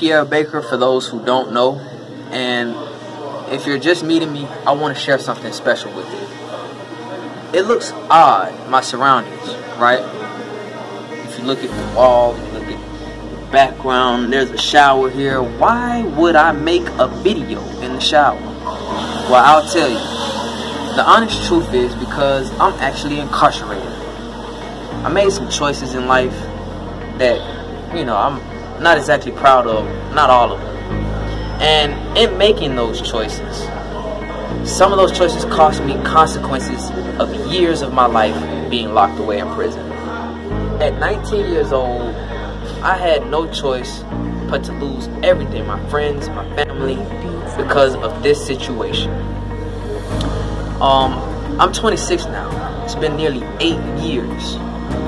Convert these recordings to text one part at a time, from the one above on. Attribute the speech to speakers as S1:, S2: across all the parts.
S1: Pierre Baker for those who don't know. And if you're just meeting me, I want to share something special with you. It looks odd, my surroundings, right? If you look at the wall, you look at the background, there's a shower here. Why would I make a video in the shower? Well, I'll tell you. The honest truth is because I'm actually incarcerated. I made some choices in life that, you know, I'm not exactly proud of, not all of them. And in making those choices, some of those choices cost me consequences of years of my life being locked away in prison. At 19 years old, I had no choice but to lose everything my friends, my family because of this situation. Um, I'm 26 now. It's been nearly eight years.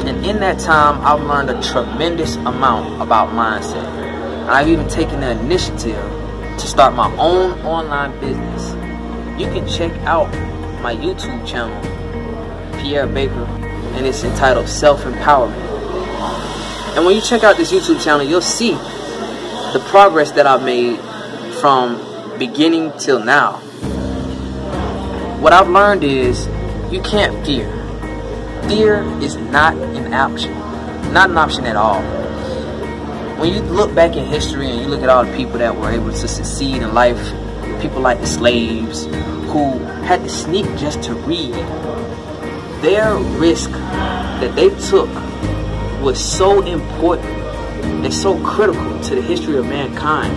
S1: And in that time, I've learned a tremendous amount about mindset. And I've even taken the initiative to start my own online business. You can check out my YouTube channel, Pierre Baker, and it's entitled Self Empowerment. And when you check out this YouTube channel, you'll see the progress that I've made from beginning till now. What I've learned is you can't fear fear is not an option. Not an option at all. When you look back in history and you look at all the people that were able to succeed in life, people like the slaves who had to sneak just to read, their risk that they took was so important and so critical to the history of mankind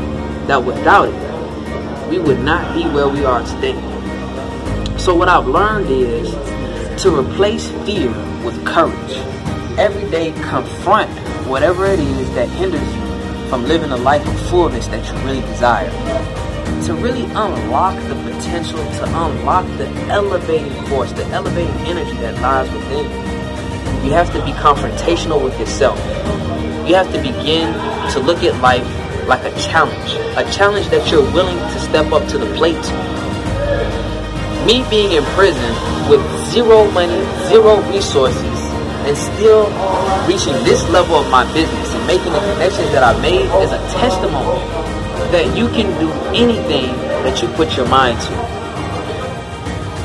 S1: that without it, we would not be where we are today. So what I've learned is to replace fear with courage. Every day confront whatever it is that hinders you from living a life of fullness that you really desire. To really unlock the potential, to unlock the elevating force, the elevating energy that lies within you, you have to be confrontational with yourself. You have to begin to look at life like a challenge, a challenge that you're willing to step up to the plate me being in prison with zero money, zero resources, and still reaching this level of my business and making the connections that I made is a testimony that you can do anything that you put your mind to.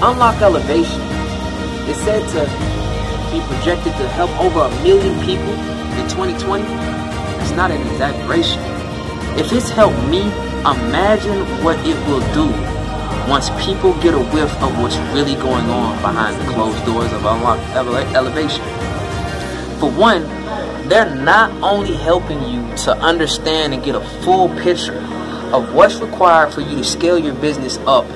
S1: Unlock Elevation is said to be projected to help over a million people in 2020. It's not an exaggeration. If it's helped me, imagine what it will do once people get a whiff of what's really going on behind the closed doors of Unlock Elevation. For one, they're not only helping you to understand and get a full picture of what's required for you to scale your business up,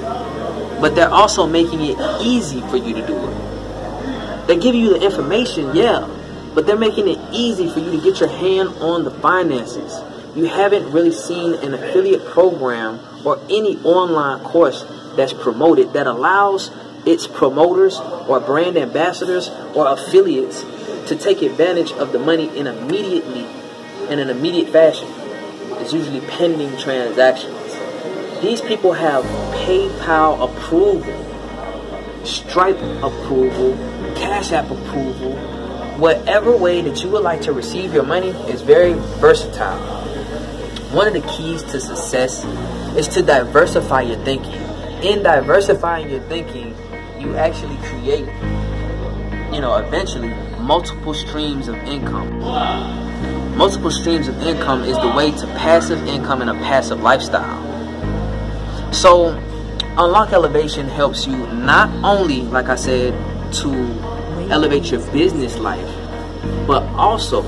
S1: but they're also making it easy for you to do it. They give you the information, yeah, but they're making it easy for you to get your hand on the finances. You haven't really seen an affiliate program or any online course that's promoted that allows its promoters or brand ambassadors or affiliates to take advantage of the money in immediately in an immediate fashion. It's usually pending transactions. These people have PayPal approval, Stripe approval, Cash App approval. Whatever way that you would like to receive your money is very versatile. One of the keys to success is to diversify your thinking in diversifying your thinking, you actually create, you know, eventually multiple streams of income. Multiple streams of income is the way to passive income and a passive lifestyle. So, Unlock Elevation helps you not only, like I said, to elevate your business life, but also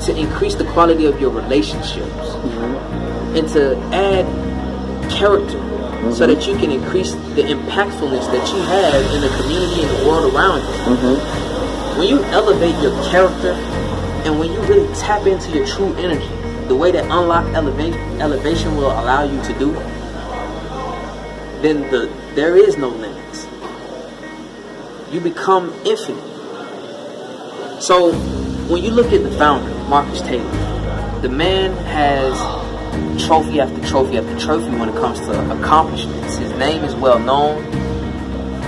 S1: to increase the quality of your relationships mm-hmm. and to add character mm-hmm. so that you can increase the impactfulness that you have in the community and the world around you. Mm-hmm. When you elevate your character and when you really tap into your true energy, the way that unlock elevation, elevation will allow you to do, then the there is no limits. You become infinite. So when you look at the founder, Marcus Taylor, the man has trophy after trophy after trophy when it comes to accomplishments. His name is well known.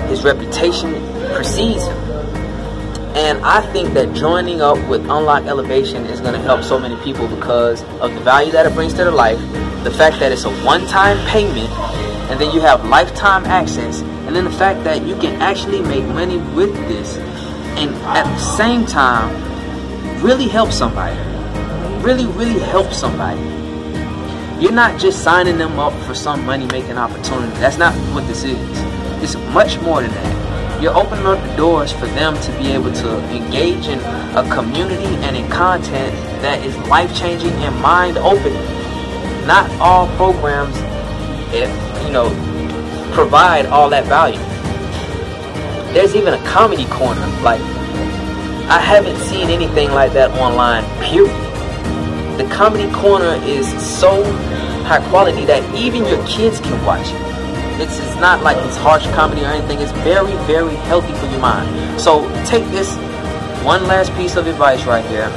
S1: His reputation precedes him. And I think that joining up with Unlock Elevation is going to help so many people because of the value that it brings to their life, the fact that it's a one-time payment, and then you have lifetime access, and then the fact that you can actually make money with this, and at the same time, really help somebody. Really, really help somebody. You're not just signing them up for some money-making opportunity. That's not what this is. It's much more than that you're opening up the doors for them to be able to engage in a community and in content that is life-changing and mind-opening. Not all programs, if, you know, provide all that value. There's even a comedy corner. Like, I haven't seen anything like that online, period. The comedy corner is so high quality that even your kids can watch it. It's, it's not like it's harsh comedy or anything. It's very, very healthy for your mind. So take this one last piece of advice right here.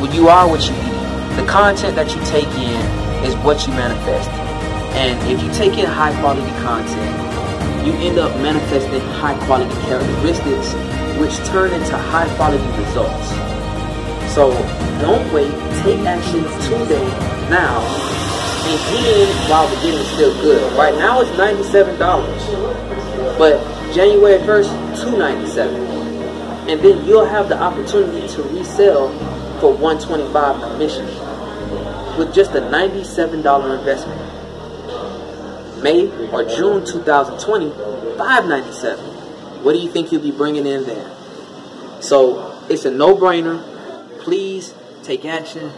S1: When you are what you eat, the content that you take in is what you manifest. And if you take in high quality content, you end up manifesting high quality characteristics, which turn into high quality results. So don't wait, take action today, now, and get in while the getting is still good. Right now it's $97, but January 1st, 297. And then you'll have the opportunity to resell for 125 commission with just a $97 investment. May or June 2020, 597. What do you think you'll be bringing in there? So it's a no-brainer. Please take action.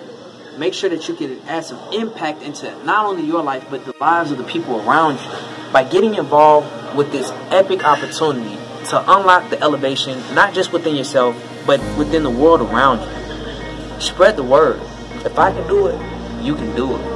S1: Make sure that you can add some impact into not only your life but the lives of the people around you. By getting involved with this epic opportunity to unlock the elevation not just within yourself but within the world around you. Spread the word. If i can do it you can do it